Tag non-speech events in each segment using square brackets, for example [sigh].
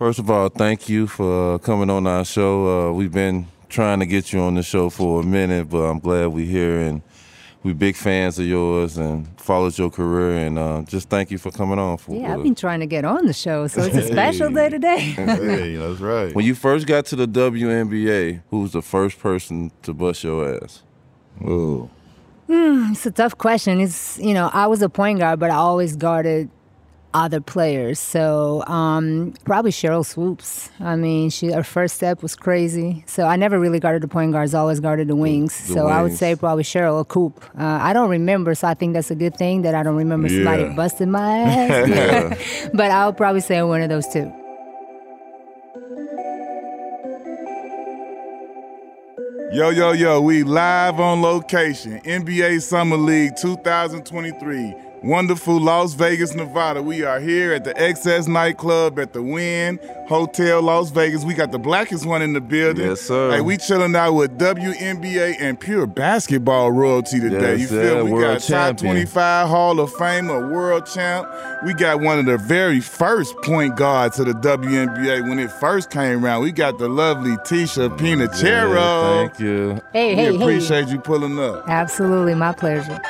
First of all, thank you for coming on our show. Uh, we've been trying to get you on the show for a minute, but I'm glad we're here and we're big fans of yours and followed your career. And uh, just thank you for coming on. For yeah, I've been trying to get on the show, so it's a special day today. [laughs] hey, that's right. When you first got to the WNBA, who was the first person to bust your ass? Oh. Mm, it's a tough question. It's you know I was a point guard, but I always guarded other players. So um, probably Cheryl Swoopes. I mean, she her first step was crazy. So I never really guarded the point guards. Always guarded the wings. The so I would say probably Cheryl or Coop. Uh, I don't remember, so I think that's a good thing that I don't remember somebody Yeah. busting my ass. [laughs] [laughs] but I'll probably say one of those two. Yo, yo, yo, we live on location. NBA Summer League 2023. Wonderful Las Vegas, Nevada. We are here at the XS nightclub at the Wynn Hotel, Las Vegas. We got the blackest one in the building. Yes, sir. Hey, we chilling out with WNBA and pure basketball royalty today. Yes, you sir. feel? We World got top 25 Hall of Fame, Famer, world champ. We got one of the very first point guards to the WNBA when it first came around. We got the lovely Ticha Penicheiro. Yeah, thank you. Hey, We hey, hey. appreciate you pulling up. Absolutely, my pleasure.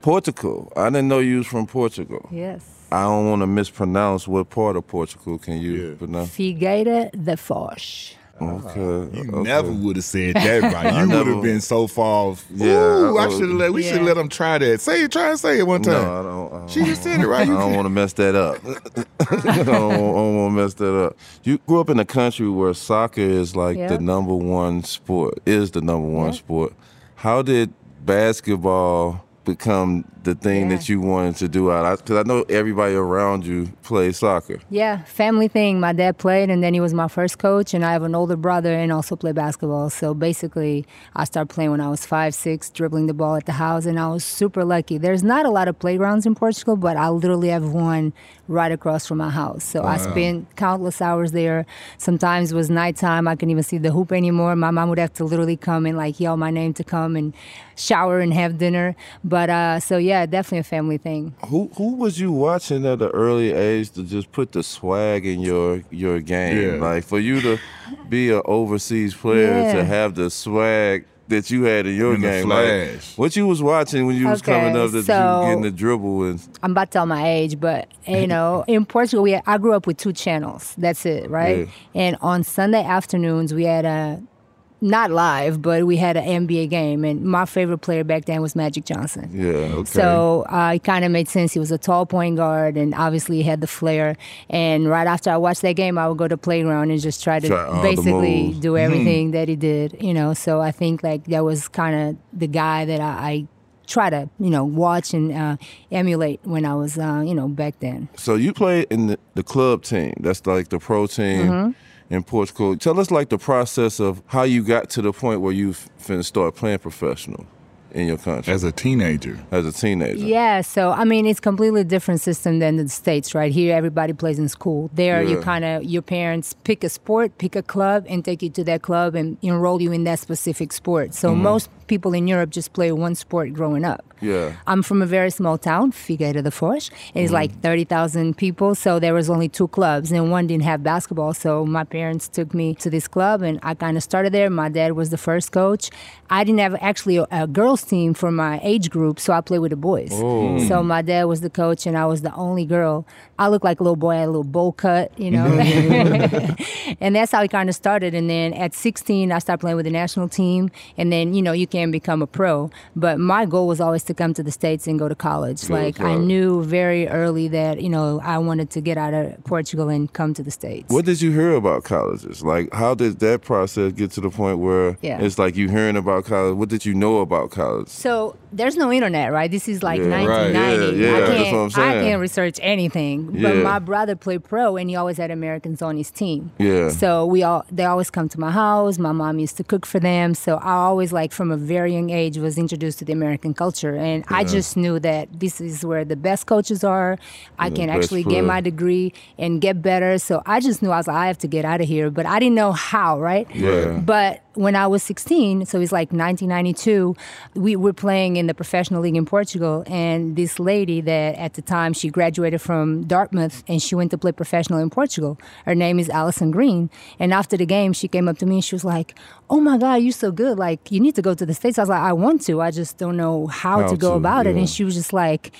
Portugal. I didn't know you was from Portugal. Yes. I don't want to mispronounce what part of Portugal can you Yeah. pronounce? Figueira da Foz. Okay. Uh-huh. You okay. never would have said that right. [laughs] You would have been so far. Off. Yeah, Ooh, I I- should have let. We should let them try that. Say it. Try and say it one No, time. I don't. I don't She just said it right. I don't want to mess that up. [laughs] [laughs] I don't, want to mess that up. You grew up in a country where soccer is like Yeah. the number one sport, is the number one Yeah. sport. How did basketball become the thing Yeah. that you wanted to do out? Because I know everybody around you plays soccer. Yeah, family thing. My dad played, and then he was my first coach. And I have an older brother, and also play basketball. So basically, I started playing when I was five, six, dribbling the ball at the house, and I was super lucky. There's not a lot of playgrounds in Portugal, but I literally have one right across from my house. So I spent countless hours there. Sometimes it was nighttime. I couldn't even see the hoop anymore. My mom would have to literally come and like yell my name to come and shower and have dinner. But uh, so yeah, definitely a family thing. Who who was you watching at an early age to just put the swag in your your game? Yeah. Like for you to be an overseas player Yeah. to have the swag that you had in your And the game. like, what you was watching when you was coming up that so- you was getting the dribble and I'm about to tell my age, but you know, [laughs] in Portugal, we had, I grew up with two channels. That's it, right? And on Sunday afternoons, we had a not live, but we had an NBA game, and my favorite player back then was Magic Johnson. yeah. Okay. So uh, it kind of made sense. He was a tall point guard, and obviously he had the flair. And right after I watched that game, I would go to playground and just try to Try all basically do everything that he did. You know, so I think like that was kind of the guy that I. I try to you know watch and uh, emulate when I was uh, you know back then. So you played in the, the club team. That's like the pro team Mm-hmm. In Portugal. Tell us like the process of how you got to the point where you f- finna start playing professional in your country As a teenager. as a teenager. Yeah, so I mean, it's completely different system than the states, right? Here, everybody plays in school. There, you kind of your parents pick a sport, pick a club, and take you to that club and enroll you in that specific sport. So mm-hmm. most people in Europe just play one sport growing up. Yeah. I'm from a very small town, Figueira da Foz. It's mm. like 30,000 people, so there was only two clubs, and one didn't have basketball. So my parents took me to this club, and I kind of started there. My dad was the first coach. I didn't have actually a, a girls team for my age group, so I played with the boys. Oh. Mm. So my dad was the coach, and I was the only girl. I looked like a little boy, I had a little bowl cut, you know. [laughs] [laughs] and that's how it kind of started. And then at 16, I started playing with the national team, and then you know you can become a pro. But my goal was always to come to the states and go to college. like I knew very early that you know I wanted to get out of Portugal and come to the states. What did you hear about colleges? Like, how did that process get to the point where Yeah. it's like you hearing about college? What did you know about college? So there's no internet, right? This is like Yeah, right. 1990. Yeah, yeah, I can't. I can't research anything. But my brother played pro, and he always had Americans on his team. Yeah. So we all they always come to my house. My mom used to cook for them. So I always like from a very young age was introduced to the American culture, And I just knew that this is where the best coaches are. I can actually get my degree and get better. So I just knew I was like, I have to get out of here. But I didn't know how, right? Yeah. But when I was 16, so it's like 1992, we were playing in the professional league in Portugal. And this lady that at the time she graduated from Dartmouth and she went to play professional in Portugal. Her name is Alison Green. And after the game, she came up to me and she was like, Oh my God, you're so good. Like, you need to go to the States. I was like, I want to. I just don't know how, How to go to, about it. And she was just like,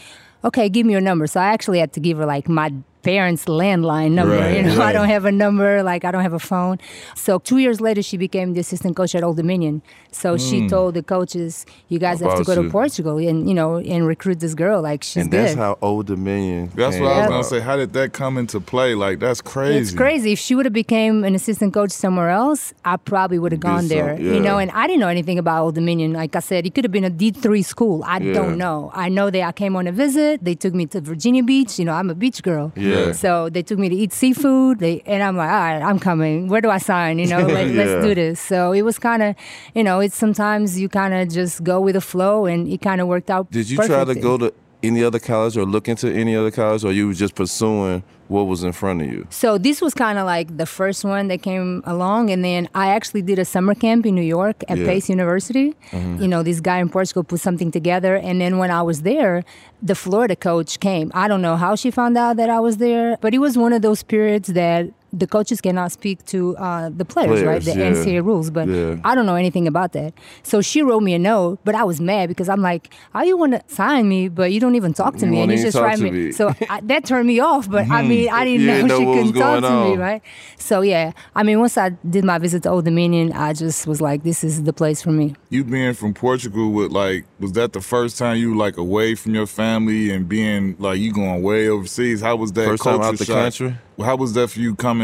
Okay, give me your number. So I actually had to give her like my parents' landline number. Right, you know, I don't have a number, like I don't have a phone. So two years later, she became the assistant coach at Old Dominion. So she told the coaches, "You guys have to Hmm. About go to you. Portugal and you know and recruit this girl. Like she's and good." that's how Old Dominion. That's came what I was gonna say. How did that come into play? Like that's crazy. It's crazy. If she would have became an assistant coach somewhere else, I probably would have Did gone some- there. yeah. You know, and I didn't know anything about Old Dominion. Like I said, it could have been a D three school. I Yeah. don't know. I know that I came on a visit. They took me to Virginia Beach. You know, I'm a beach girl. Yeah. So they took me to eat seafood. They and I'm like, all right, I'm coming. Where do I sign? You know, [laughs] let, Yeah. let's do this. So it was kind of, you know, it's sometimes you kind of just go with the flow, and it kind of worked out. Did you try to go to any other college or look into any other college, or you were just pursuing what was in front of you? So this was kind of like the first one that came along, and then I actually did a summer camp in New York at Yeah. Pace University. Mm-hmm. You know, this guy in Portugal put something together, and then when I was there, the Florida coach came. I don't know how she found out that I was there, but it was one of those periods that the coaches cannot speak to uh, the players, right? The yeah. NCAA rules, but Yeah. I don't know anything about that. So she wrote me a note, but I was mad because I'm like, how you want to sign me, but you don't even talk to You me, and you just talk write me. me. So I, that turned me off. But I mean, I didn't You know, know she couldn't talk going to me, right? So yeah, I mean, once I did my visit to Old Dominion, I just was like, this is the place for me. You being from Portugal with like, was that the first time you like away from your family and being like you going way overseas? How was that? First time out the shock? country? How was that for you coming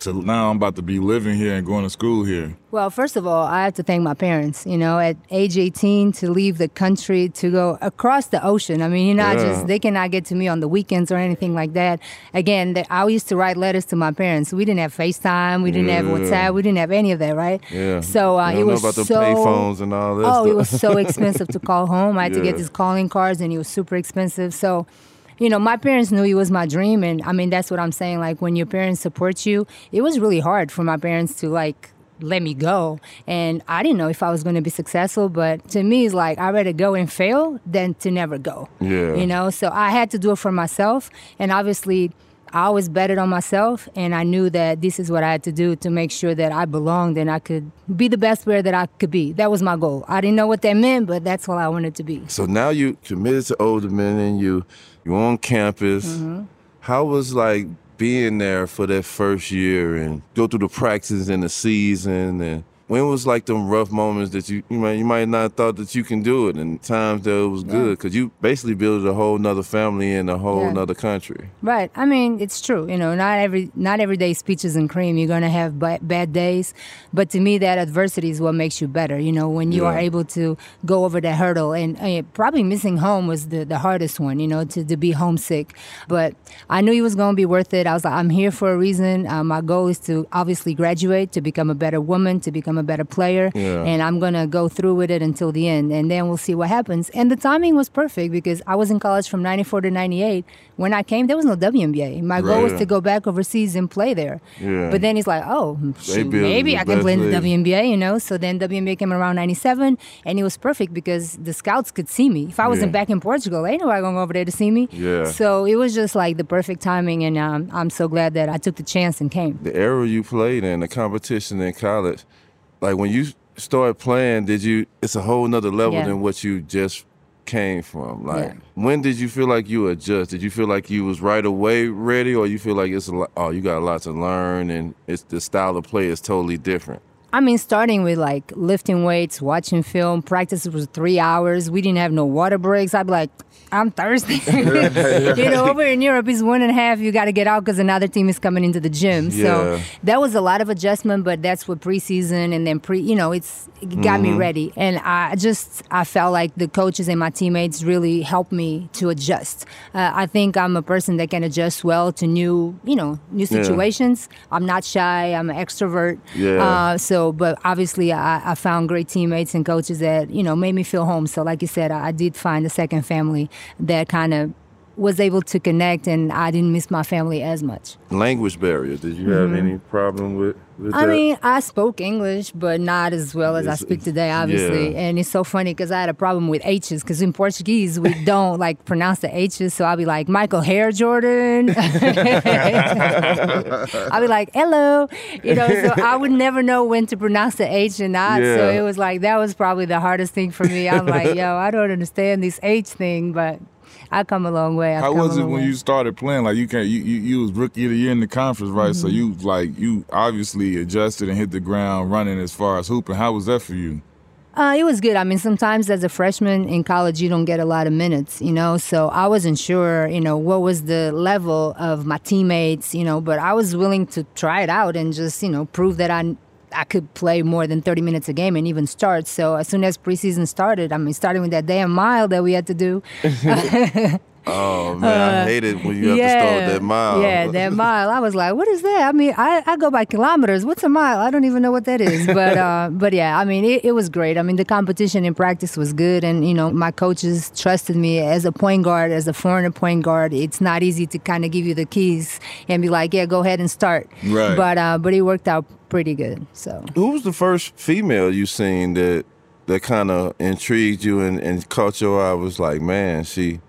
to now? I'm about to be living here and going to school here. Well, first of all, I have to thank my parents. You know, at age 18 to leave the country to go across the ocean. I mean, you're not Yeah. just they cannot get to me on the weekends or anything like that. Again, the, I used to write letters to my parents. We didn't have FaceTime. We didn't have WhatsApp. We didn't have any of that, right? Yeah. So uh, it was about the so. payphones and all that Oh, it was so [laughs] expensive to call home. I had to get these calling cards, and it was super expensive. So, you know, my parents knew it was my dream, and I mean, that's what I'm saying. Like when your parents support you, it was really hard for my parents to like let me go, and I didn't know if I was going to be successful. But to me, it's like I'd rather go and fail than to never go. Yeah. You know, so I had to do it for myself, and obviously. I always betted on myself, and I knew that this is what I had to do to make sure that I belonged and I could be the best player that I could be. That was my goal. I didn't know what that meant, but that's what I wanted to be. So now you committed to Old Dominion. You you on campus. Mm-hmm. How was like being there for that first year and go through the practices and the season and when was like them rough moments that you you might you might not have thought that you can do it and times that it was good because you basically built a whole nother family in a whole Yeah. nother country. Right. I mean, it's true. You know, not every not every day is peaches and cream. You're gonna have ba- bad days, but to me, that adversity is what makes you better. You know, when you are able to go over that hurdle, and uh, probably missing home was the the hardest one. You know, to to be homesick, but I knew it was gonna be worth it. I was like, I'm here for a reason. Uh, my goal is to obviously graduate, to become a better woman, to become a better player, Yeah. and I'm gonna go through with it until the end, and then we'll see what happens. And the timing was perfect because I was in college from '94 to '98. When I came, there was no WNBA. My goal was to go back overseas and play there. Yeah. But then he's like, oh, shoot, maybe I can play in the. WNBA, you know? So then WNBA came around 97, and it was perfect because the scouts could see me. If I wasn't Yeah. back in Portugal, ain't nobody going to over there to see me. Yeah. So it was just like the perfect timing, and um, I'm so glad that I took the chance and came. The era you played in, the competition in college, like when you started playing, did you? It's a whole nother level Yeah. than what you just came from. Like, Yeah. when did you feel like you adjust? Did you feel like you was right away ready, or you feel like it's a lot? Oh, you got a lot to learn, and it's the style of play is totally different. I mean, starting with like lifting weights, watching film, practice was three hours. We didn't have no water breaks. I'd be like, I'm thirsty. [laughs] you know, over in Europe, it's one and a half. You got to get out because another team is coming into the gym. Yeah. So that was a lot of adjustment, but that's what preseason and then pre, you know, it's it got me ready. And I just, I felt like the coaches and my teammates really helped me to adjust. Uh, I think I'm a person that can adjust well to new, you know, new Yeah. situations. I'm not shy. I'm an extrovert. Yeah. Uh, so So, but obviously, I, I found great teammates and coaches that you know made me feel home. So, like you said, I, I did find a second family that kind of was able to connect, and I didn't miss my family as much. Language barrier. Did you have any problem with, with Mm-hmm. I that? mean, I spoke English, but not as well as I speak today, obviously. yeah. And it's so funny because I had a problem with H's because in Portuguese we [laughs] don't like pronounce the H's. So I'll be like Michael Hair Jordan. [laughs] [laughs] I'll be like hello, you know. So I would never know when to pronounce the H and not. So it was like that was probably the hardest thing for me. I'm like, yo, I don't understand this H thing, but I come a long way. I've How was it when way. you started playing? Like you can't you, you you was rookie of the year in the conference, right? So Mm-hmm. you like you obviously adjusted and hit the ground running as far as hooping. How was that for you? Uh, it was good. I mean, sometimes as a freshman in college, you don't get a lot of minutes, you know. So I wasn't sure, you know, what was the level of my teammates, you know. But I was willing to try it out and just, you know, prove that I I could play more than 30 minutes a game and even start. So as soon as preseason started, I mean, starting with that damn mile that we had to do, [laughs] [laughs] oh man, I hated when you have to start that mile. Uh, Yeah, that mile. I was like, what is that? I mean, I, I go by kilometers. What's a mile? I don't even know what that is. But [laughs] uh, but yeah, I mean, it, it was great. I mean, the competition in practice was good, and you know, my coaches trusted me as a point guard, as a foreigner point guard. It's not easy to kind of give you the keys and be like, yeah, go ahead and start. Right. But uh, but it worked out pretty good. So. Who was the first female you seen that that kind of intrigued you and, and caught your eye? Was like, man, she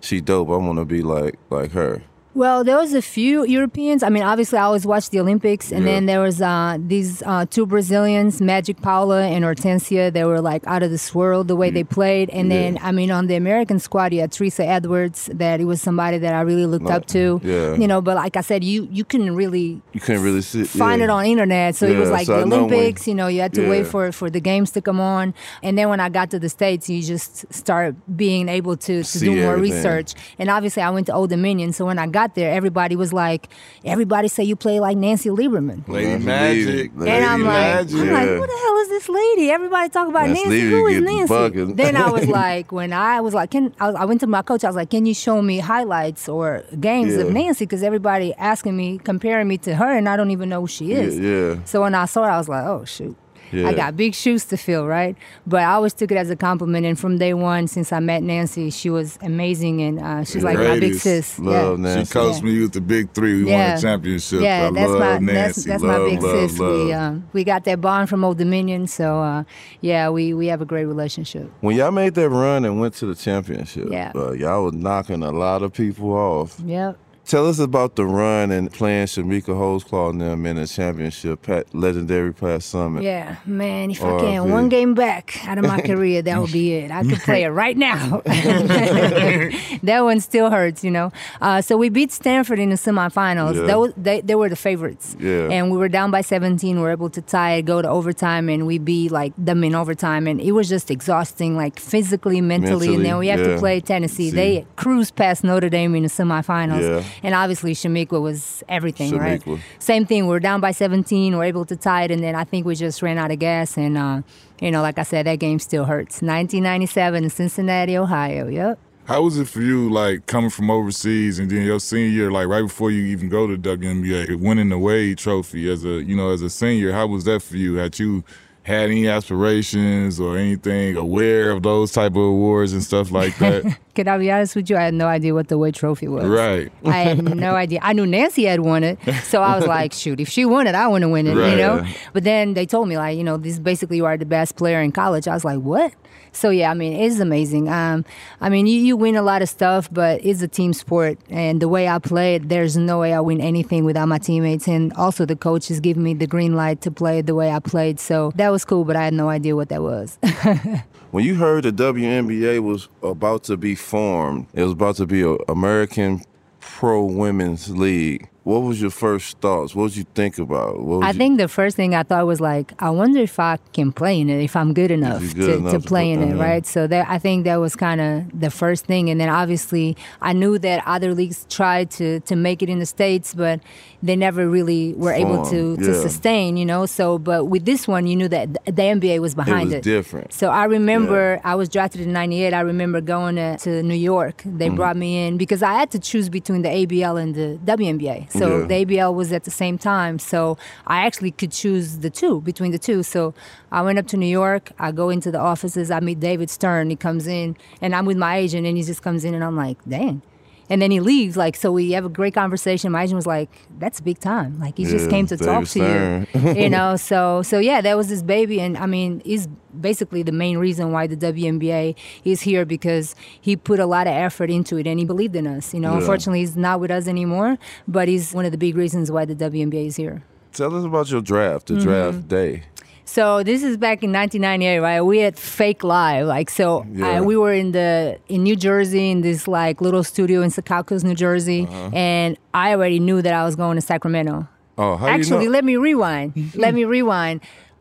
she dope. I want to be like like her. Well, there was a few Europeans. I mean, obviously, I always watched the Olympics, and Yeah. then there was uh, these uh, two Brazilians, Magic Paula and Hortensia. They were like out of this world the way they played. And then, I mean, on the American squad, you had Teresa Edwards. That it was somebody that I really looked up to. yeah. You know, but like I said, you you couldn't really You couldn't really see find yeah. it on internet. So it was like so the know when- Olympics. you know, you had to wait for for the games to come on, and then when I got to the states, you just start being able to to See do more everything. research. And obviously, I went to Old Dominion. So when I got there, everybody was like, everybody say you play like Nancy Lieberman. Lady Lady Magic. Lady And I'm like, Magic. I'm like, who the hell is this lady? Everybody talk about Nancy Nancy. Who is Nancy? bugging. Then I was [laughs] like, when I was like, can I, was, I went to my coach. I was like, can you show me highlights or games of Nancy? Because everybody asking me, comparing me to her, and I don't even know who she is. Yeah, yeah. So when I saw her, I was like, oh shoot. Yeah. I got big shoes to fill, right? But I always took it as a compliment. And from day one, since I met Nancy, she was amazing, and uh, she's like my big sis. Love yeah. Nancy. She coached Yeah. me with the big three. We won Yeah. a championship. Yeah, I that's love my Nancy. that's that's love, my big love, sis. Love. We um, we got that bond from Old Dominion, so uh, yeah, we we have a great relationship. When y'all made that run and went to the championship, Yeah. uh, y'all was knocking a lot of people off. Yep. Tell us about the run and playing Shamika Holdsclaw and them in the championship, Pat, legendary Pat Summit. Yeah, man. If I can one game back out of my career, that would be it. I could play it right now. [laughs] that one still hurts, you know. Uh, so we beat Stanford in the semifinals. Yeah. That was, they they were the favorites. Yeah. And we were down by 17. We were able to tie it, go to overtime, and we beat like them in overtime. And it was just exhausting, like physically, mentally. and then we have yeah. to play Tennessee. See. They cruise past Notre Dame in the semifinals. Yeah. And obviously, Shamika was everything, right? Same thing. We are down by 17. We're able to tie it, and then I think we just ran out of gas. And uh, you know, like I said, that game still hurts. 1997 in Cincinnati, Ohio. Yep. How was it for you, like coming from overseas and then your senior year, like right before you even go to WNBA, winning the Wade Trophy as a you know as a senior? How was that for you? Had you had any aspirations or anything aware of those type of awards and stuff like that? [laughs] Can I be honest with you? I had no idea what the Wade Trophy was. right. I had [laughs] no idea. I knew Nancy had won it, so I was like, "Shoot, if she won it, I want to win it," Right. you know. But then they told me, like, you know, this basically you are the best player in college. I was like, "What?" So yeah, I mean, it's amazing. Um, I mean, you, you win a lot of stuff, but it's a team sport, and the way I played, there's no way I win anything without my teammates, and also the coaches giving me the green light to play the way I played. So that was cool, but I had no idea what that was. [laughs] When you heard the WNBA was about to be formed, it was about to be a American Pro Women's League. What was your first thoughts? What did you think about? What was I you- think the first thing I thought was like, I wonder if I can play in it, if I'm good enough, good to, enough to play in it, right? So that I think that was kind of the first thing, and then obviously I knew that other leagues tried to to make it in the states, but they never really were able to yeah. sustain, you know. So, but with this one, you knew that the NBA was behind was it. different. So I remember I was drafted in '98. I remember going to, to New York. They Mm. brought me in because I had to choose between the ABL and the WNBA. So Yeah. the ABL was at the same time. So I actually could choose the two between the two. So I went up to New York. I go into the offices. I meet David Stern. He comes in, and I'm with my agent, and he just comes in, and I'm like, dang. And then he leaves. Like, so we have a great conversation. My agent was like, "That's big time. Like, he just came to talk to you." [laughs] you know. [laughs] So, so yeah, that was his baby, and I mean, he's basically the main reason why the WNBA is here because he put a lot of effort into it and he believed in us. You know, Yeah. unfortunately, he's not with us anymore, but he's one of the big reasons why the WNBA is here. Tell us about your draft, Mm-hmm. the draft day. So this is back in 1998, right? We had fake live, like so. Yeah. Uh, we were in the in New Jersey in this like little studio in Secaucus, New Jersey, Uh-huh. and I already knew that I was going to Sacramento. Oh, Actually, you know? let me rewind. let me rewind.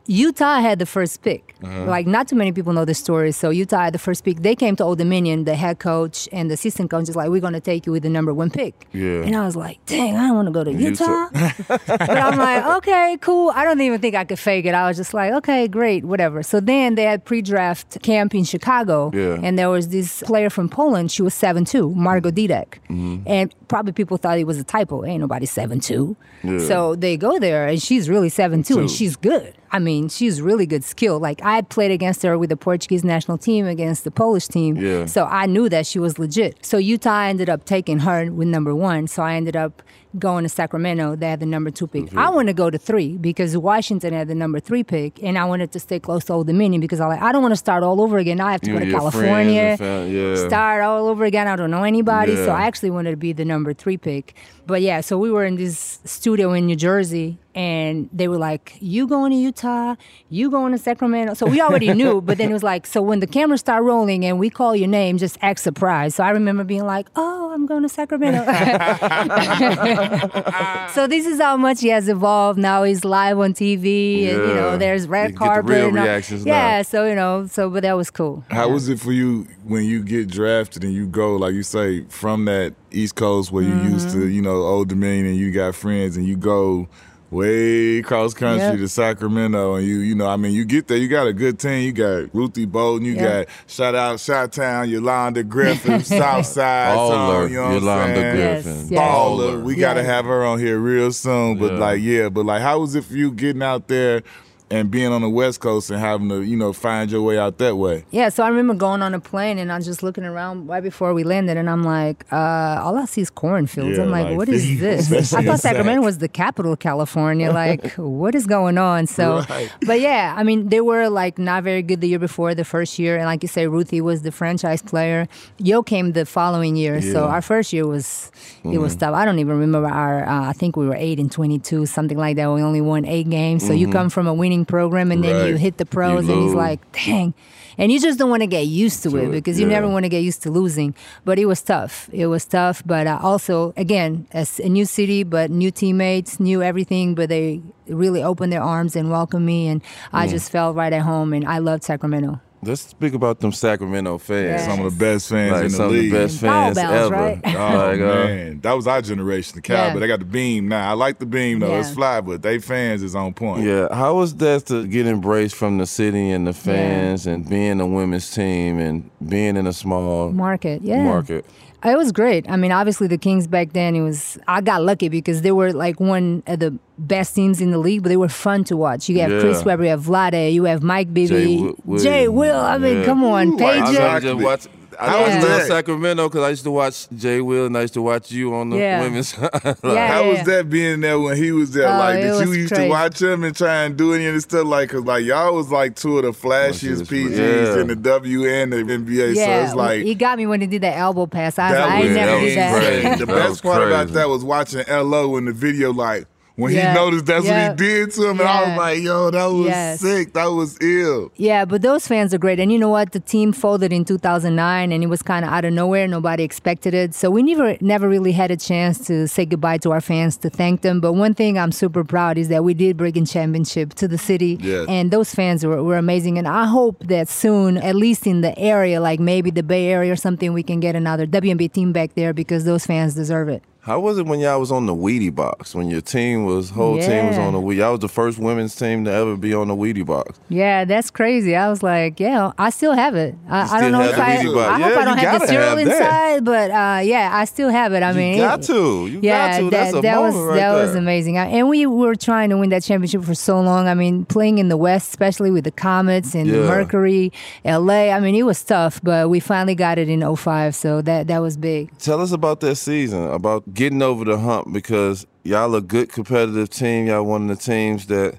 Utah had the first pick. Uh-huh. Like not too many people know the story. So Utah had the first pick. They came to Old Dominion, the head coach and the assistant coach is like, "We're gonna take you with the number one pick." Yeah. And I was like, "Dang, I don't want to go to Utah. Utah." [laughs] but I'm like, "Okay, cool." I don't even think I could fake it. I was just like, "Okay, great, whatever." So then they had pre-draft camp in Chicago, Yeah. and there was this player from Poland. She was seven two, Margo Dydek, Mm-hmm. and probably people thought it was a typo. Ain't nobody seven two. Yeah. So they go there, and she's really seven two, and she's good. I mean, she's really good skill. Like I played against her with the Portuguese national team against the Polish team. Yeah. So I knew that she was legit. So Utah ended up taking her with number one. So I ended up going to Sacramento. They had the number two pick. Mm-hmm. I want to go to three because Washington had the number three pick, and I wanted to stay close to Old Dominion because I like I don't want to start all over again. I have to You go to and your friends California, yeah. start all over again. I don't know anybody, yeah. so I actually wanted to be the number three pick. But yeah, so we were in this studio in New Jersey, and they were like, "You going to Utah? You going to Sacramento?" So we already [laughs] knew, but then it was like, so when the cameras start rolling and we call your name, just act surprised. So I remember being like, "Oh, I'm going to Sacramento." [laughs] so this is how much he has evolved. Now he's live on TV, and you know, Yeah. there's red get the carpet. real reactions now. yeah, so you know, so but that was cool. How was it for you when you get drafted and you go, like you say, from that East Coast where you used to, mm-hmm. you know, Old Dominion and you got friends and you go way cross country Yep. to Sacramento and you, you know, I mean, you get there, you got a good team. You got Ruthie Bolton, you Yep. got shout out Shot Town, Yolanda Griffith, [laughs] Southside, Baller, song, you know what I'm Yolanda saying? Griffith. Yes, yes. Baller. We gotta have her on here real soon. But Yeah. like, yeah, but like, how was it for you getting out there and being on the West Coast and having to, you know, find your way out that way? Yeah, so I remember going on a plane and I was just looking around right before we landed, and I'm like, uh, all I see is cornfields. Yeah, I'm like, like, what is [laughs] this? I thought Sacramento was the capital of California. Like, [laughs] what is going on? So, Right. but yeah, I mean, they were like not very good the year before, the first year, and like you say, Ruthie was the franchise player. Yo came the following year, so Yeah. Mm-hmm. our first year was it was tough. I don't even remember our. Uh, I think we were eight and twenty-two, something like that. We only won eight games. So you come from a winning program, and then Right. you hit the pros, and lose. he's like, dang. And you just don't want to get used to it it, because you yeah. never want to get used to losing. But it was tough. It was tough. But also, again, as a new city, but new teammates, new everything. But they really opened their arms and welcomed me, and I Mm. just felt right at home. And I loved Sacramento. Let's speak about them Sacramento fans. Yeah. Some of the best fans Like in the some league. of the best fans bells, ever. right? [laughs] Oh like, uh, man, that was our generation, the Cowboy. Yeah. They got the beam now. I like the beam though; it's fly, but they fans is on point. Yeah, how was that to get embraced from the city and the fans and being a women's team and being in a small Market, yeah. market? It was great. I mean, obviously the Kings back then. It was. I got lucky because they were like one of the best teams in the league, but they were fun to watch. You have Yeah. Chris Webber, you have Vlade, you have Mike Bibby, Jay Wi- Will. Jay Will. I mean, Yeah. come on, Ooh, Peja. Exactly. remember just watch. I was was in? Sacramento because I used to watch Jay Will and I used to watch you on the Yeah. women's. [laughs] Like, Yeah. How was that being there when he was there? Oh, like, it did you used crazy. to watch him and try and do any of this stuff? Like, cause like y'all was like two of the flashiest PGs yeah. in the WN and the NBA. Yeah, so it's like he got me when he did that elbow pass. I, was that like, I was, ain't never that did that. crazy. [laughs] The best was part about that was watching LO in the video, like when Yeah. he noticed that's Yeah. what he did to him, and I was like, "Yo, that was Yes. sick. That was ill." Yeah, but those fans are great. And you know what? The team folded in 2009 and it was kind of out of nowhere. Nobody expected it. So we never never really had a chance to say goodbye to our fans, to thank them. But one thing I'm super proud is that we did bring in championship to the city. And those fans were, were amazing. And I hope that soon, at least in the area, like maybe the Bay Area or something, we can get another WNBA team back there because those fans deserve it. How was it when y'all was on the Wheatie box? When your team was whole team was on the Wheatie? Y'all was the first women's team to ever be on the Wheatie box. Yeah, that's crazy. I was like, yeah, I still have it. I, I don't know if I, Wheatie bar. Hope I don't have the cereal have inside, but uh, yeah, I still have it. I mean, you got it- to. You yeah, got to. That's that, that was right that there. was amazing. I- And we were trying to win that championship for so long. I mean, playing in the West, especially with the Comets and the Yeah. Mercury, LA. I mean, it was tough, but we finally got it in 05, so that that was big. Tell us about that season, about getting over the hump because y'all a good competitive team. Y'all one of the teams that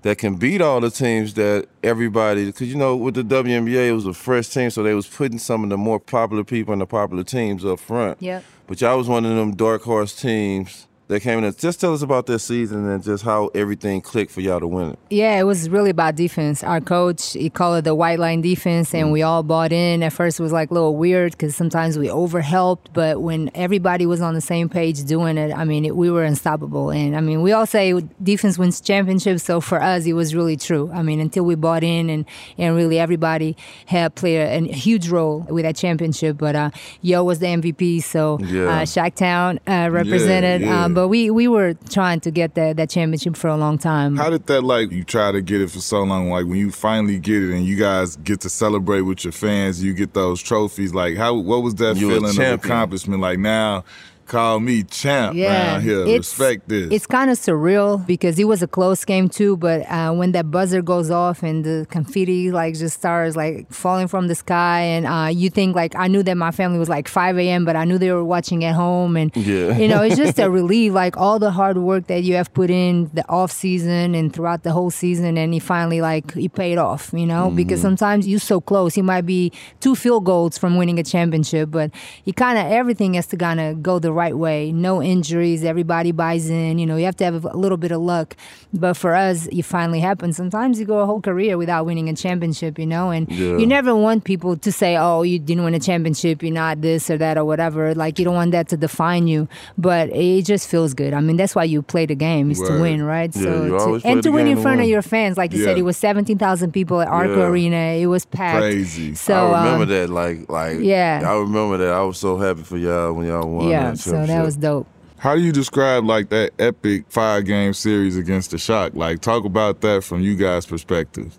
that can beat all the teams that everybody because you know with the WNBA it was a fresh team, so they was putting some of the more popular people and the popular teams up front. Yep. But y'all was one of them dark horse teams that came in. And just tell us about this season and just how everything clicked for y'all to win it. Yeah, it was really about defense. Our coach, he called it the white line defense, and we all bought in. At first, it was like a little weird because sometimes we overhelped, but when everybody was on the same page doing it, I mean, it, we were unstoppable. And I mean, we all say defense wins championships, so for us, it was really true. I mean, until we bought in, and and really everybody had played a, a huge role with that championship. But uh, Yo was the MVP, so Yeah. uh, Shacktown uh, represented. yeah. Um, but we we were trying to get that that championship for a long time. How did that like you try to get it for so long? Like when you finally get it and you guys get to celebrate with your fans, you get those trophies. Like how what was that You feeling of accomplishment? Like now, call me champ yeah. around here. Respect this. It's kind of surreal because it was a close game too. But uh, when that buzzer goes off and the confetti like just starts like falling from the sky, and uh, you think like I knew that my family was like 5 a.m., but I knew they were watching at home, and Yeah. you know it's just a [laughs] relief. Like all the hard work that you have put in the off season and throughout the whole season, and you finally like it paid off. You know because sometimes you're so close, you might be two field goals from winning a championship, but you kind of everything has to kind of go the right way. No injuries, everybody buys in. You know, you have to have a little bit of luck. But for us, it finally happened. Sometimes you go a whole career without winning a championship, you know, and Yeah. you never want people to say, oh, you didn't win a championship, you're not this or that or whatever. Like, you don't want that to define you. But it just feels good. I mean, that's why you play the game, is to win, right? Yeah, so to- And to win in front of your fans, like you said, it was 17,000 people at Arco Yeah. Arena. It was packed. Crazy. So, I remember um, that, like, like, yeah. I remember that. I was so happy for y'all when y'all won. yeah, so that was dope. How do you describe like that epic five game series against the Shock? Like talk about that from you guys' perspective.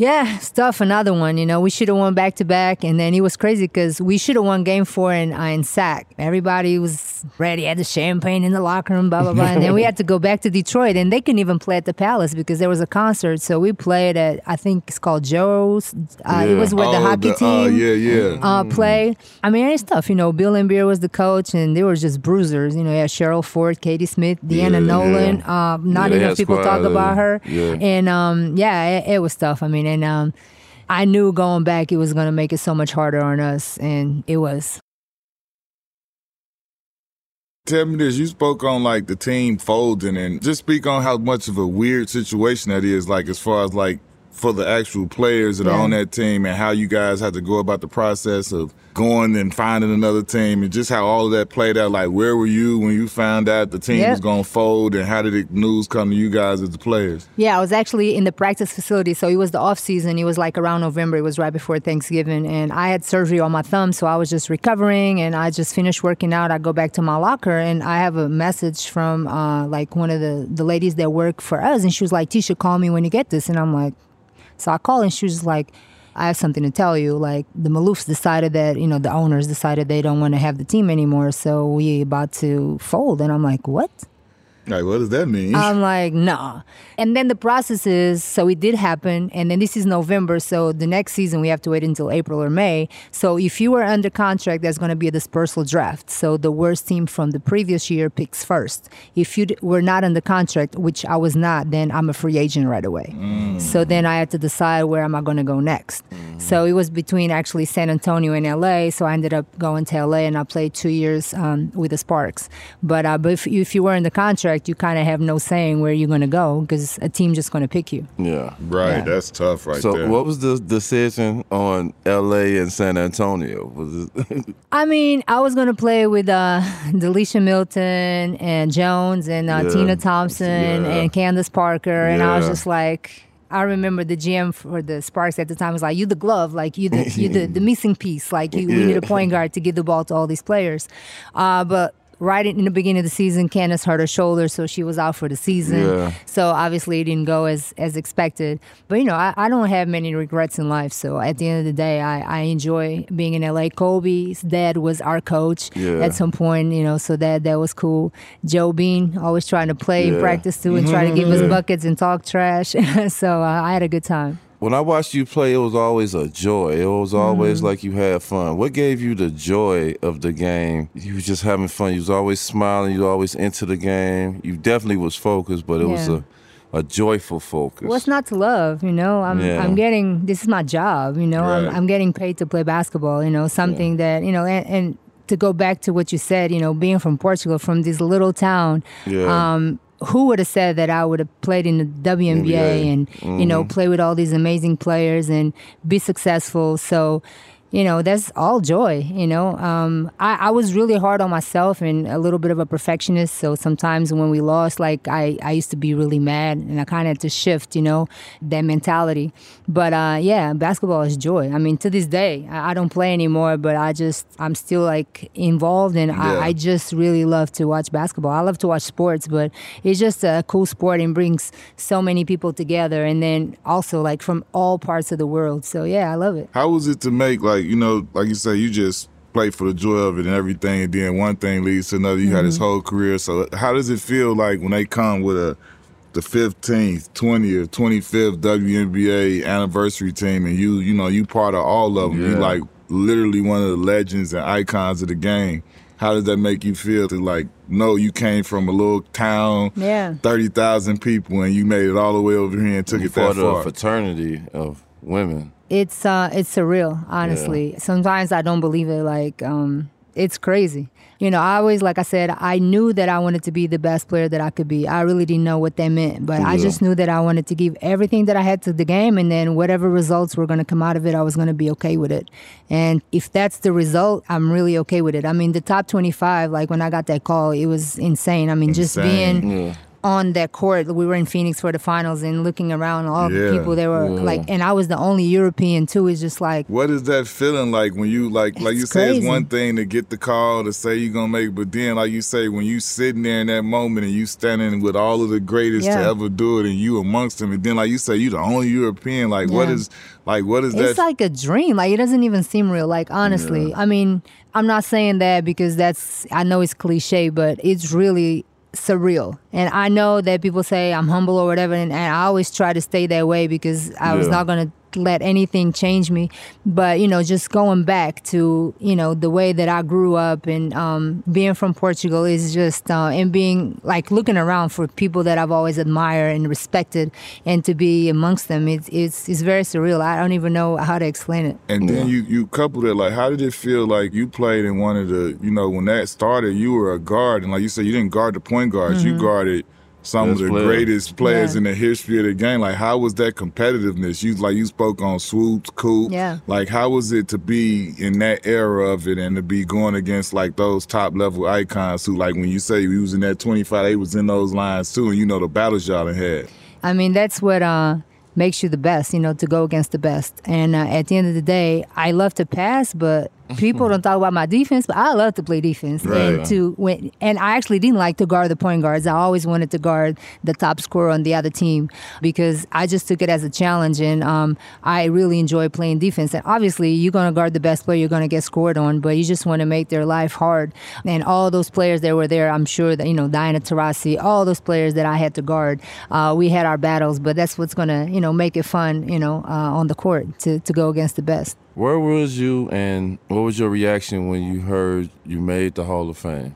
Yeah, stuff. Another one. You know, we should have won back to back, and then it was crazy because we should have won Game Four in uh, in SAC. Everybody was ready, had the champagne in the locker room, blah blah blah, and then we had to go back to Detroit, and they couldn't even play at the Palace because there was a concert. So we played at I think it's called Joe's. Uh, It Yeah. was where the Oh, hockey uh, team yeah, yeah. uh, play. I mean, it's tough. You know, Bill Laimbeer was the coach, and they were just bruisers. You know, had Cheryl Ford, Katie Smith, Deanna Yeah, Nolan. yeah. Uh, not Yeah, they enough people talk squad, about her. yeah. And um, yeah, it, it was tough. I mean, and um, I knew going back it was going to make it so much harder on us, and it was. Tell me this, you spoke on like the team folding and just speak on how much of a weird situation that is, like as far as like for the actual players that are on that team and how you guys had to go about the process of going and finding another team and just how all of that played out. Like where were you when you found out the team Yep. was gonna fold and how did the news come to you guys as the players? Yeah, I was actually in the practice facility. So it was the off season. It was like around November. It was right before Thanksgiving. And I had surgery on my thumb. So I was just recovering and I just finished working out. I go back to my locker and I have a message from uh, like one of the, the ladies that work for us. And she was like, Tisha, call me when you get this. And I'm like, so I call and she was like, I have something to tell you. Like the Maloofs decided that, you know, the owners decided they don't want to have the team anymore. So we about to fold. And I'm like, what? Like what does that mean? I'm like, nah. And then the process is so it did happen. And then this is November. So the next season, we have to wait until April or May. So if you were under contract, there's going to be a dispersal draft. So the worst team from the previous year picks first. If you d- were not under contract, which I was not, then I'm a free agent right away. So then I had to decide where am I going to go next. So it was between actually San Antonio and LA. So I ended up going to LA and I played two years um, with the Sparks. But, uh, but if, if you were in the contract, you kind of have no saying where you're going to go because a team just going to pick you. Yeah. right, yeah. that's tough right So, there. what was the decision on L.A. and San Antonio? Was it? [laughs] I mean, I was going to play with uh, [laughs] Delisha Milton and Jones and uh, Yeah. Tina Thompson Yeah. and Candace Parker. And I was just like, I remember the GM for the Sparks at the time was like, "You the glove, like you the you the, the [laughs] missing piece, like you, we need a point guard to give the ball to all these players." Uh, but right in the beginning of the season, Candace hurt her shoulder, so she was out for the season. Yeah. So obviously it didn't go as as expected. But you know, I, I don't have many regrets in life. So at the end of the day, I, I enjoy being in LA. Kobe's dad was our coach Yeah. at some point, you know, so that that was cool. Joe Bean always trying to play Yeah. practice too and try to give us buckets and talk trash. [laughs] so uh, I had a good time. When I watched you play, it was always a joy. It was always Mm-hmm. like you had fun. What gave you the joy of the game? You was just having fun. You was always smiling. You always into the game. You definitely was focused, but it was a, a joyful focus. What's not to love? You know, I'm Yeah. I'm getting this is my job. You know, Right. I'm I'm getting paid to play basketball. You know, something that you know, and, and to go back to what you said, you know, being from Portugal, from this little town. Yeah. Um, who would have said that I would have played in the WNBA NBA. and you know mm-hmm. play with all these amazing players and be successful? So, you know, that's all joy. You know, um, I, I was really hard on myself and a little bit of a perfectionist. So sometimes when we lost, like I, I used to be really mad, and I kind of had to shift, you know, that mentality. But uh, yeah, basketball is joy. I mean, to this day, I, I don't play anymore, but I just I'm still like involved, and Yeah. I, I just really love to watch basketball. I love to watch sports, but it's just a cool sport and brings so many people together, and then also like from all parts of the world. So yeah, I love it. How was it to make like you know, like you say, you just play for the joy of it and everything, and then one thing leads to another. You had this mm-hmm. whole career. So how does it feel like when they come with a the fifteenth, twentieth, twenty fifth WNBA anniversary team, and you you know you part of all of them. You Yeah. like literally one of the legends and icons of the game. How does that make you feel to like know you came from a little town, Yeah. thirty thousand people, and you made it all the way over here and took it part that of far? a fraternity of women. It's uh it's surreal honestly. Sometimes i don't believe it like um it's crazy. You know i always like i said i knew that i wanted to be the best player that i could be. I really didn't know what that meant but i just knew that i wanted to give everything that i had to the game and then whatever results were going to come out of it i was going to be okay with it. And if that's the result i'm really okay with it. I mean the top 25 like when i got that call it was insane. I mean just being Yeah. On that court. We were in Phoenix for the finals and looking around all Yeah. the people they were Yeah. like and I was the only European too. It's just like What is that feeling like when you like like you say it's one thing to get the call to say you're gonna make but then like you say when you sitting there in that moment and you standing with all of the greatest to ever do it and you amongst them and then like you say you the only European like what Yeah. is like what is it's that It's like a dream. Like it doesn't even seem real. Like honestly, I mean, I'm not saying that because that's I know it's cliche, but it's really surreal. And I know that people say I'm humble or whatever, and, and I always try to stay that way because I was not gonna let anything change me. But you know, just going back to you know the way that I grew up and um, being from Portugal is just uh, and being like looking around for people that I've always admired and respected, and to be amongst them, it's it's it's very surreal. I don't even know how to explain it. and then you you coupled it like how did it feel like you played in one of the you know when that started you were a guard and like you said you didn't guard the point guards you guarded some Best of the player. greatest players Yeah. in the history of the game like how was that competitiveness you like you spoke on Swoopes coop Yeah. like how was it to be in that era of it and to be going against like those top level icons who like when you say you was in that 25 they was in those lines too and you know the battles y'all done had I mean, that's what uh, makes you the best, you know, to go against the best. And uh, at the end of the day, I love to pass, but people don't talk about my defense, but I love to play defense. Right. And to when, and I actually didn't like to guard the point guards. I always wanted to guard the top scorer on the other team because I just took it as a challenge, and um, I really enjoy playing defense. And obviously, you're going to guard the best player, you're going to get scored on, but you just want to make their life hard. And all those players that were there, I'm sure that you know Diana Taurasi, all those players that I had to guard, uh, we had our battles, but that's what's going to you know make it fun, you know, uh, on the court to to go against the best. Where was you and what was your reaction when you heard you made the Hall of Fame?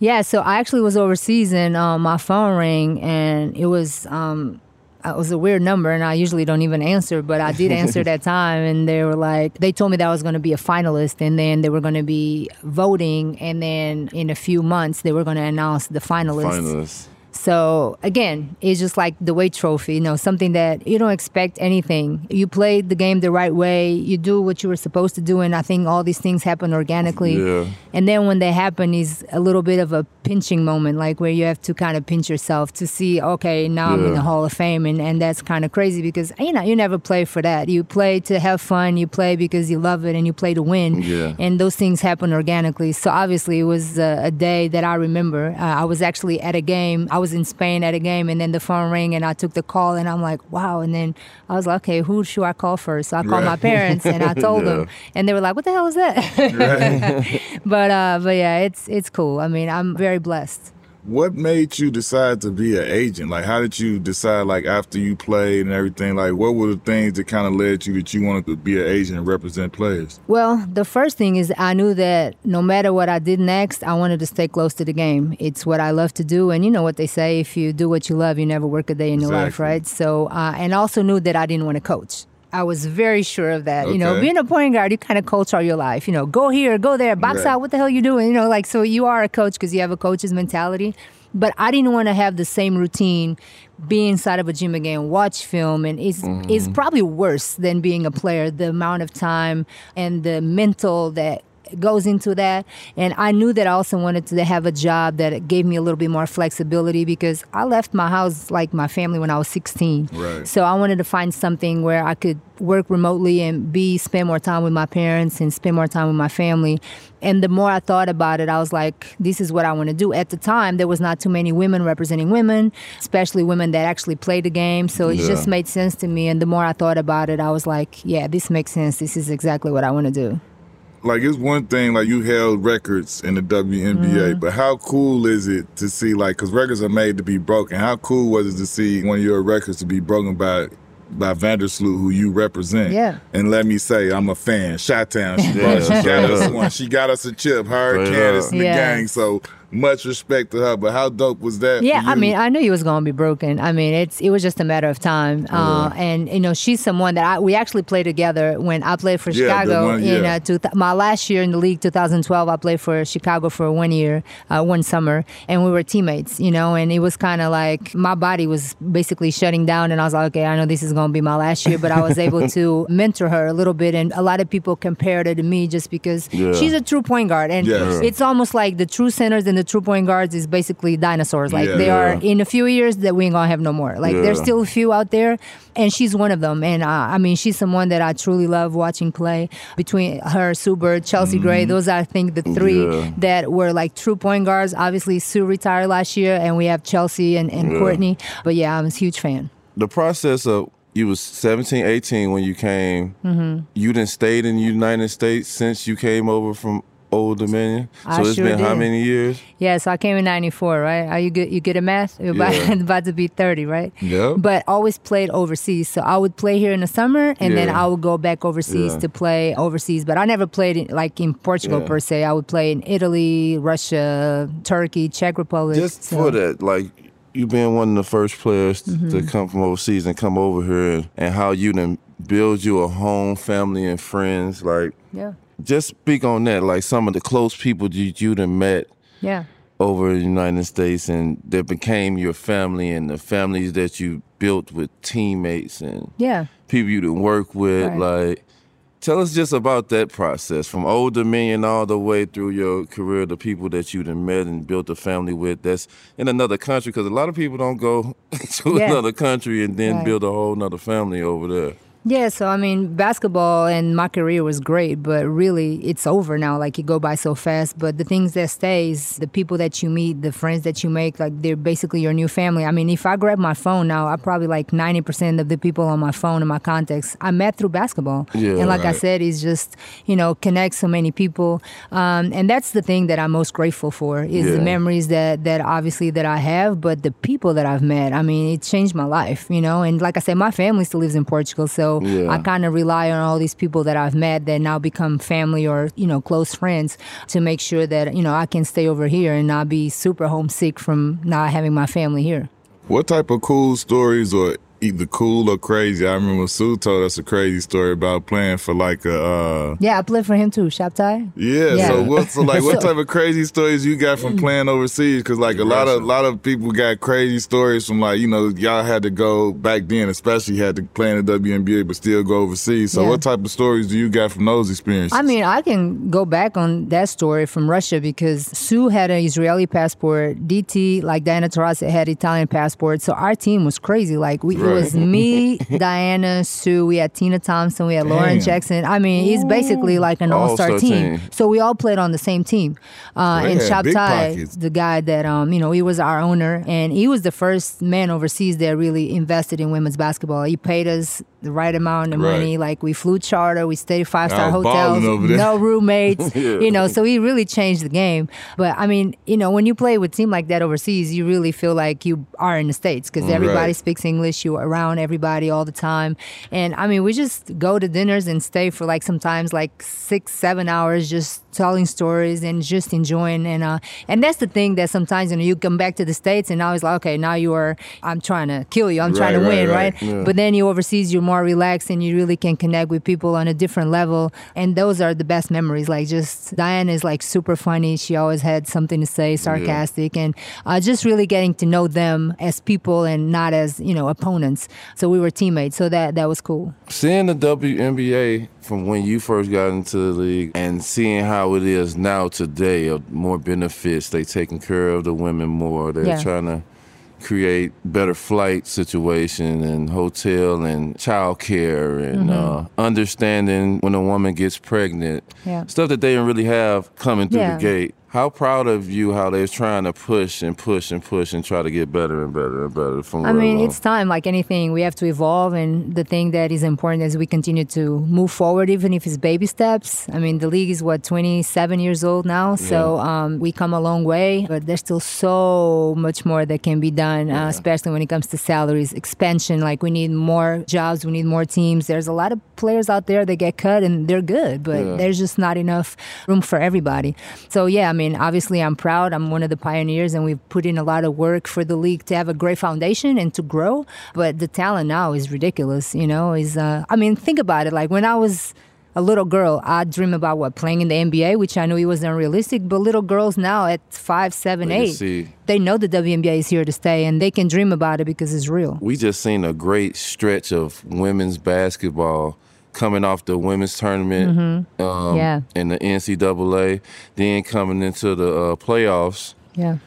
Yeah, so I actually was overseas and um, my phone rang and it was um, it was a weird number and I usually don't even answer, but I did answer that [laughs] time and they were like they told me that I was going to be a finalist and then they were going to be voting and then in a few months they were going to announce the finalists. Finalists. So again, it's just like the Wade Trophy, you know, something that you don't expect anything. You played the game the right way, you do what you were supposed to do, and I think all these things happen organically. Yeah. And then when they happen is a little bit of a pinching moment, like where you have to kind of pinch yourself to see, okay, now I'm in the Hall of Fame, and, and that's kind of crazy because you know you never play for that. You play to have fun, you play because you love it, and you play to win. Yeah. And those things happen organically. So obviously, it was a, a day that I remember. Uh, I was actually at a game. I was in Spain at a game, and then the phone rang, and I took the call, and I'm like, wow. And then I was like, okay, who should I call first? So I called my [laughs] parents, and I told them, and they were like, what the hell is that? [laughs] but uh, but yeah, it's it's cool. I mean, I'm very blessed. What made you decide to be an agent? Like, how did you decide, like, after you played and everything? Like, what were the things that kind of led you that you wanted to be an agent and represent players? Well, the first thing is I knew that no matter what I did next, I wanted to stay close to the game. It's what I love to do, and you know what they say: if you do what you love, you never work a day in your life, right? So, uh, and also knew that I didn't want to coach. I was very sure of that. You know, being a point guard, you kind of coach all your life. You know, go here, go there, box Right. out. What the hell you doing? You know, like so you are a coach because you have a coach's mentality. But I didn't want to have the same routine, be inside of a gym again, watch film, and it's it's mm-hmm. probably worse than being a player. The amount of time and the mental that goes into that. And I knew that I also wanted to have a job that gave me a little bit more flexibility because I left my house like my family when I was 16. Right. So I wanted to find something where I could work remotely and be spend more time with my parents and spend more time with my family. And the more I thought about it, I was like, this is what I want to do. At the time, there was not too many women representing women, especially women that actually played the game. So it Yeah. just made sense to me. And the more I thought about it, I was like, yeah, this makes sense. This is exactly what I want to do. Like, it's one thing, like, you held records in the WNBA, Mm-hmm. but how cool is it to see, like, because records are made to be broken. How cool was it to see one of your records to be broken by by Vandersloot, who you represent? Yeah. And let me say, I'm a fan. Shot-Town, she, Yeah, she got us one. She got us a chip. Her, and Straight Candace, up. and the Yes. gang. So much respect to her. But how dope was that? Yeah, I mean, I knew he was going to be broken. I mean, it's it was just a matter of time. Uh, and you know, she's someone that I, we actually played together when I played for Yeah, Chicago one- in yeah. uh, two, my last year in the league, 2012. I played for Chicago for one year, uh, one summer, and we were teammates. You know, and it was kind of like my body was basically shutting down, and I was like, okay, I know this is going to be my last year, but I was able [laughs] to mentor her a little bit, and a lot of people compared her to me just because Yeah. she's a true point guard, and it's almost like the true centers and the true point guards is basically dinosaurs. Like Yeah. they are in a few years that we ain't gonna have no more. Like there's still a few out there, and she's one of them. And uh, I mean, she's someone that I truly love watching play. Between her, Sue Bird, Chelsea Gray, those are I think the three Yeah. that were like true point guards. Obviously, Sue retired last year, and we have Chelsea and, and Yeah. Courtney. But yeah, I'm a huge fan. the process of you was 17 18 when you came Mm-hmm. you didn't stayed in the united states since you came over from old dominion I so it's sure been how many years Yeah, so I came in '94, right? Are you good? You good at math? You're about, Yeah. [laughs] about to be 30, right? Yeah. But always played overseas. So I would play here in the summer, and then I would go back overseas Yeah. to play overseas. But I never played in, like in Portugal Yeah. per se. I would play in Italy, Russia, Turkey, Czech Republic. just so- for that like you being one of the first players Mm-hmm. to come from overseas and come over here and, and how you then build you a home family and friends like Yeah, just speak on that like some of the close people you you done met yeah. over in the United States and that became your family and the families that you built with teammates and Yeah. people you didn't work with. Right. Like, tell us just about that process from Old Dominion all the way through your career, the people that you done met and built a family with that's in another country. Because a lot of people don't go [laughs] to Yeah. another country and then Right. build a whole nother family over there. Yeah, so I mean, basketball and my career was great, but really it's over now. Like you go by so fast. But the things that stays, the people that you meet, the friends that you make, like they're basically your new family. I mean, if I grab my phone now, I probably like ninety percent of the people on my phone and my contacts I met through basketball. Yeah, and like I said, it's just you know connect so many people, um, and that's the thing that I'm most grateful for is the memories that that obviously that I have, but the people that I've met. I mean, it changed my life, you know. And like I said, my family still lives in Portugal, so Yeah. I kind of rely on all these people that I've met that now become family or you know close friends to make sure that you know I can stay over here and not be super homesick from not having my family here. What type of cool stories or either cool or crazy. I remember Sue told us a crazy story about playing for like a. Uh, Yeah, I played for him too, Shabtai. yeah, Yeah. So [laughs] what? So like, what type of crazy stories you got from playing overseas? Because like a lot of a lot of people got crazy stories from like you know y'all had to go back then, especially had to play in the WNBA, but still go overseas. So Yeah. what type of stories do you got from those experiences? I mean, I can go back on that story from Russia because Sue had an Israeli passport. DT, like Diana Taurasi, had Italian passport. So our team was crazy. Like we, it was me, Diana, Sue. We had Tina Thompson. We had Lauren Damn. Jackson. I mean, it's basically like an all-star, All-star team. team. So we all played on the same team. Uh, They and had big Shabtai, pockets. the guy that um, you know, he was our owner, and he was the first man overseas that really invested in women's basketball. He paid us the right amount of Right. money. Like we flew charter, we stayed five star I was balling hotels, no roommates. [laughs] You know, so he really changed the game. But I mean, you know, when you play with a team like that overseas, you really feel like you are in the states because everybody Right. speaks English. You're around everybody all the time, and I mean, we just go to dinners and stay for like sometimes like six, seven hours, just telling stories and just enjoying. And uh, and that's the thing that sometimes you know you come back to the states and now it's like okay, now you are I'm trying to kill you, I'm trying to Right, win, right, right? right. But then you overseas, you're more relaxed and you really can connect with people on a different level. And those are the best memories. Like just Diane is like super funny. She always had something to say, sarcastic, and uh, just really getting to know them as people and not as you know opponents. So we were teammates. So that that was cool. Seeing the WNBA from when you first got into the league and seeing how it is now today, of more benefits, they taking care of the women more. They're Yeah. trying to create better flight situation and hotel and child care and uh, understanding when a woman gets pregnant. Yeah. Stuff that they didn't really have coming through Yeah. the gate. How proud of you how they're trying to push and push and push and try to get better and better and better from I mean, it's time. Like anything, we have to evolve, and the thing that is important is we continue to move forward, even if it's baby steps. I mean, the league is what 27 years old now, so um, we come a long way, but there's still so much more that can be done, uh, especially when it comes to salaries, expansion. Like we need more jobs, we need more teams. There's a lot of players out there that get cut, and they're good, but Yeah. there's just not enough room for everybody. So yeah, I mean, obviously, I'm proud. I'm one of the pioneers, and we've put in a lot of work for the league to have a great foundation and to grow. But the talent now is ridiculous. You know, is uh, I mean, think about it. Like when I was a little girl, I dream about what playing in the NBA, which I knew it was unrealistic. But little girls now at five, seven, eight, they know the WNBA is here to stay, and they can dream about it because it's real. we just seen a great stretch of women's basketball coming off the women's tournament um, Mm-hmm. Yeah. in the NCAA, then coming into the uh, playoffs Yeah.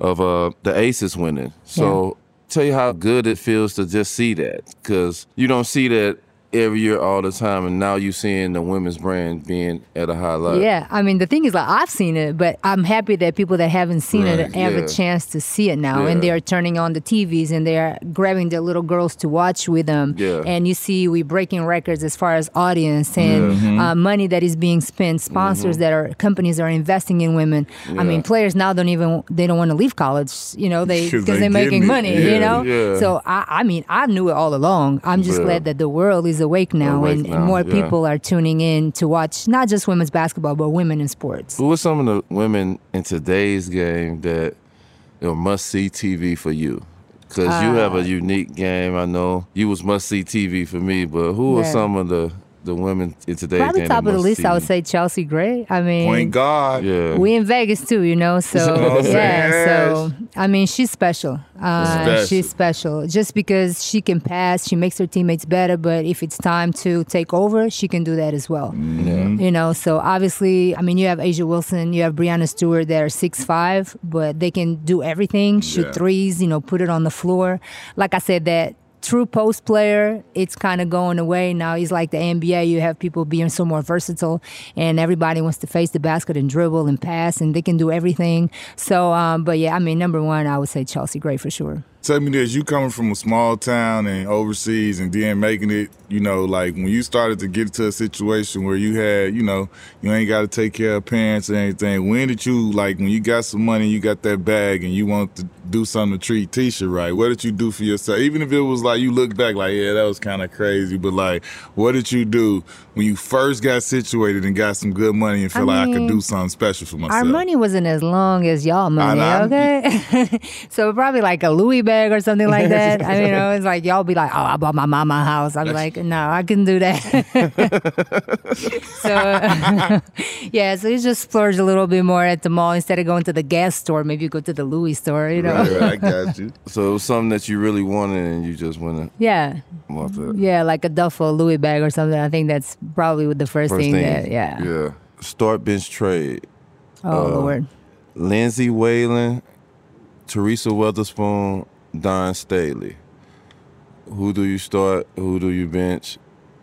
of uh, the Aces winning. So tell you how good it feels to just see that because you don't see that every year all the time, and now you're seeing the women's brand being at a high level. Yeah, I mean the thing is like I've seen it, but I'm happy that people that haven't seen Right, it have yeah. a chance to see it now, and they're turning on the TVs and they are grabbing their little girls to watch with them. Yeah. And you see we breaking records as far as audience and Mm-hmm. uh, money that is being spent, sponsors that are companies are investing in women. I mean players now don't even they don't want to leave college, you know, they because they they are making getting it. money, Yeah, you know. yeah. So I, I mean I knew it all along. I'm just Yeah. glad that the world is awake now Awake and, now, and more yeah. people are tuning in to watch not just women's basketball but women in sports. Who are some of the women in today's game that you know, must see TV for you? Because you have Uh, a unique game. I know you was must see TV for me, but who are Yeah. some of the the women in today's Probably game? top of the list, see I would say Chelsea Gray. I mean, Point guard. Yeah. we in Vegas too, you know. So know what I'm yeah, saying? so I mean, she's special. Uh, Special. She's special just because she can pass. She makes her teammates better. But if it's time to take over, she can do that as well. You know. So obviously, I mean, you have A'ja Wilson, you have Breanna Stewart. That are six five, but they can do everything. Shoot Yeah. threes. You know, put it on the floor. Like I said, that true post player, it's kind of going away now. He's like the NBA. You have people being so more versatile, and everybody wants to face the basket and dribble and pass, and they can do everything. So, um, but yeah, I mean, number one, I would say Chelsea Gray for sure. Tell me this: you coming from a small town and overseas, and then making it, you know, like when you started to get to a situation where you had, you know, you ain't got to take care of parents or anything. When did you like when you got some money, you got that bag, and you want to do something to treat Ticha right? What did you do for yourself? Even if it was like you look back, like yeah, that was kind of crazy, but like, what did you do when you first got situated and got some good money and feel I like I could do something special for myself? Our money wasn't as long as y'all money, I- okay? [laughs] so probably like a Louis bag or something like [laughs] that. I mean, you know, it's like y'all be like, "Oh, I bought my mama a house." I'm like, "No, I can do that." [laughs] so [laughs] yeah, so you just splurge a little bit more at the mall instead of going to the gas store. Maybe you go to the Louis store, you know? Right, right, I got [laughs] you. So it was something that you really wanted, and you just went and Yeah, bought that. yeah, like a duffel Louis bag or something. I think that's probably the first, First thing, thing, that, yeah. yeah. Start bench trade. Oh Uh, Lord. Lindsay Whalen, Teresa Weatherspoon, Dawn Staley. Who do you start? Who do you bench?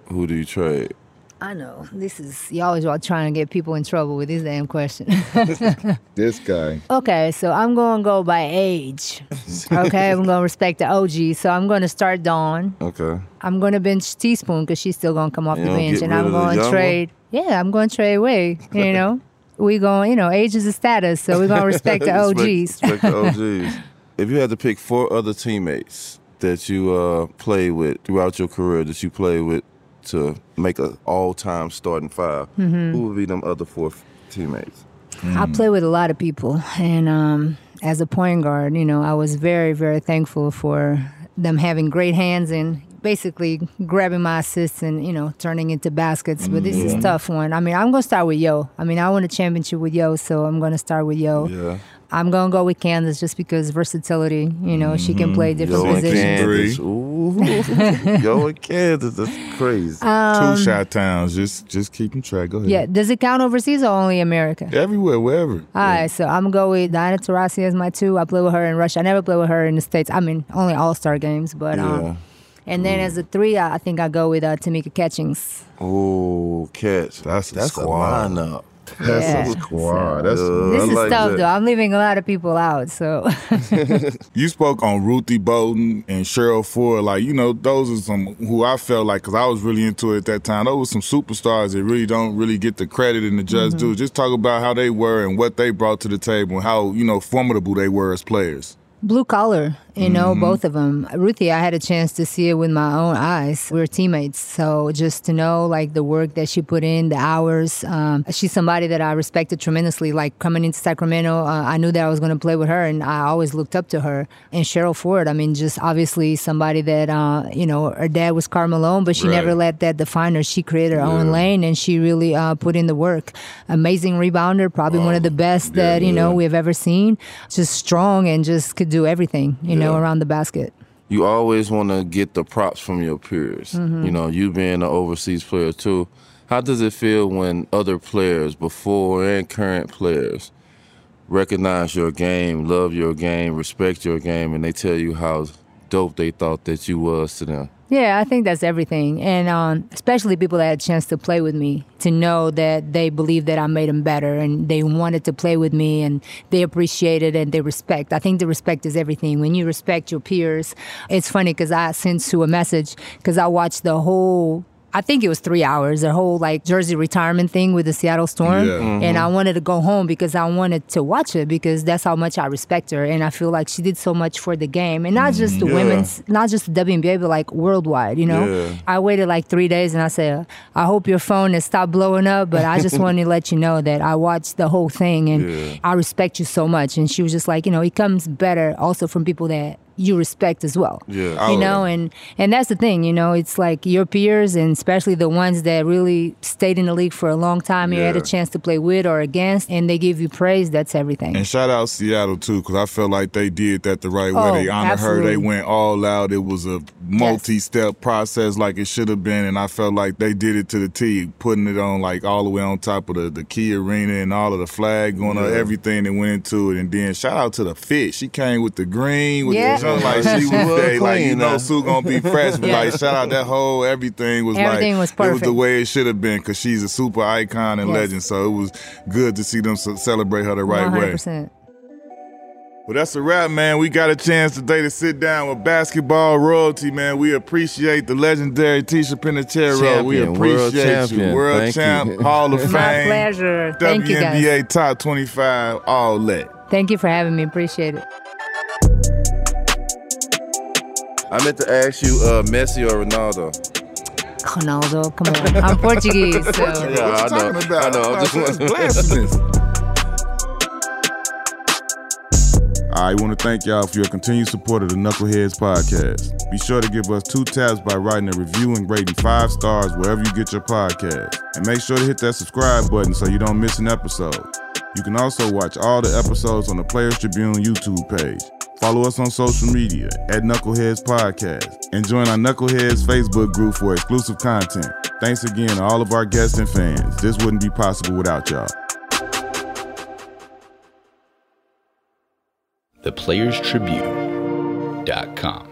Who do you trade? I know this is you always are trying to get people in trouble with this damn question. [laughs] This guy. Okay, so I'm going to go by age. Okay, I'm going to respect the OG. So I'm going to start Dawn. Okay. I'm going to bench Teaspoon because she's still going to come off You the bench, and I'm going young to one? trade. Yeah, I'm going to trade away. You [laughs] know, we going. You know, age is a status, so we're going [laughs] to respect the OGs. Respect, respect the OGs. if you had to pick four other teammates that you uh, played with throughout your career, that you played with to make an all-time starting 5 Mm-hmm. who would be them other four f- teammates? I play with a lot of people, and um, as a point guard, you know, I was very, very thankful for them having great hands and basically grabbing my assists and you know turning into baskets. But this is a tough one. I mean, I'm gonna start with Yo. I mean, I won a championship with Yo, so I'm gonna start with Yo. Yeah. I'm gonna go with Candace just because versatility. You know, she can play different Yo and positions. Candace. Ooh. [laughs] Yo and Candace. That's crazy. Um, Two shot towns. Just just keeping track. Go ahead. Yeah, does it count overseas or only America? Everywhere, wherever. All right, so I'm gonna go with Diana Taurasi as my two. I play with her in Russia. I never play with her in the states. I mean, only All Star games, but Yeah. um, and then as a three, I, I think I go with uh, Tamika Catchings. Oh, catch. That's a that's a squad. lineup. That's Yeah. a squad. That's Uh, This I is like tough that. though. I'm leaving a lot of people out, so [laughs] You spoke on Ruthie Bolton and Cheryl Ford. Like, you know, those are some who I felt like, because I was really into it at that time, those were some superstars that really don't really get the credit and the just Mm-hmm. do. Just talk about how they were and what they brought to the table and how, you know, formidable they were as players. blue collar. You know, both of them. Ruthie, I had a chance to see it with my own eyes. We were teammates, so just to know like the work that she put in, the hours. Um, she's somebody that I respected tremendously. Like coming into Sacramento, uh, I knew that I was going to play with her, and I always looked up to her. And Cheryl Ford, I mean, just obviously somebody that uh, you know, her dad was Karl Malone, but she Right. never let that define her. She created her own lane, and she really uh, put in the work. Amazing rebounder, probably one of the best that you know we have ever seen. Just strong and just could do everything, you know, Yeah. around the basket. you always want to get the props from your peers. Mm-hmm. You know, you being an overseas player too. How does it feel when other players, before and current players, recognize your game, love your game, respect your game, and they tell you how dope they thought that you was to them? Yeah, I think that's everything, and um, especially people that had a chance to play with me to know that they believe that I made them better, and they wanted to play with me, and they appreciate it and they respect. I think the respect is everything. When you respect your peers, it's funny because I sent Sue a message because I watched the whole. I think it was three hours, the whole like Jersey retirement thing with the Seattle Storm. Yeah. Mm-hmm. And I wanted to go home because I wanted to watch it because that's how much I respect her. And I feel like she did so much for the game. And not just the mm-hmm. Yeah. women's, not just the WNBA, but like worldwide, you know? Yeah. I waited like three days and I said, I hope your phone has stopped blowing up, but I just [laughs] wanted to let you know that I watched the whole thing and Yeah. I respect you so much. And she was just like, you know, it comes better also from people that you respect as well. Yeah. You Oh, know, and and that's the thing, you know, it's like your peers and especially the ones that really stayed in the league for a long time, you had a chance to play with or against, and they give you praise. That's everything. And shout out Seattle too, because I felt like they did that the right way. Oh, They honored her. They went all out. It was a multi-step process, like it should have been. And I felt like they did it to the T, putting it on like all the way on top of the the Key Arena and all of the flag going on, everything that went into it. And then shout out to the fit. She came with the green, with Yeah. the junk, like she She was was there, like you know, huh? Sue gonna be fresh. But Yeah. like shout out that whole everything was Everything like was it was the way it should have been because she's a super icon and Yes. legend. So it was good to see them celebrate her the right way. 100%. Well, that's a wrap, man. We got a chance today to sit down with basketball royalty, man. We appreciate the legendary Ticha Penicheiro. Champion, we world appreciate champion. you. World Thank champ, you. [laughs] Hall of Fame. My pleasure. Thank you, guys. Top 25, all that. Thank you for having me. Appreciate it. I meant to ask you, uh, Messi or Ronaldo? Ronaldo, come on. I'm Portuguese, so. Yeah, what I know. about? I know. I'm just That's wondering. blasphemous. I want to thank y'all for your continued support of the Knuckleheads podcast. Be sure to give us two taps by writing a review and rating five stars wherever you get your podcast. And make sure to hit that subscribe button so you don't miss an episode. You can also watch all the episodes on the Players Tribune YouTube page. Follow us on social media at Knuckleheads Podcast and join our Knuckleheads Facebook group for exclusive content. Thanks again to all of our guests and fans. This wouldn't be possible without y'all. ThePlayersTribune.com.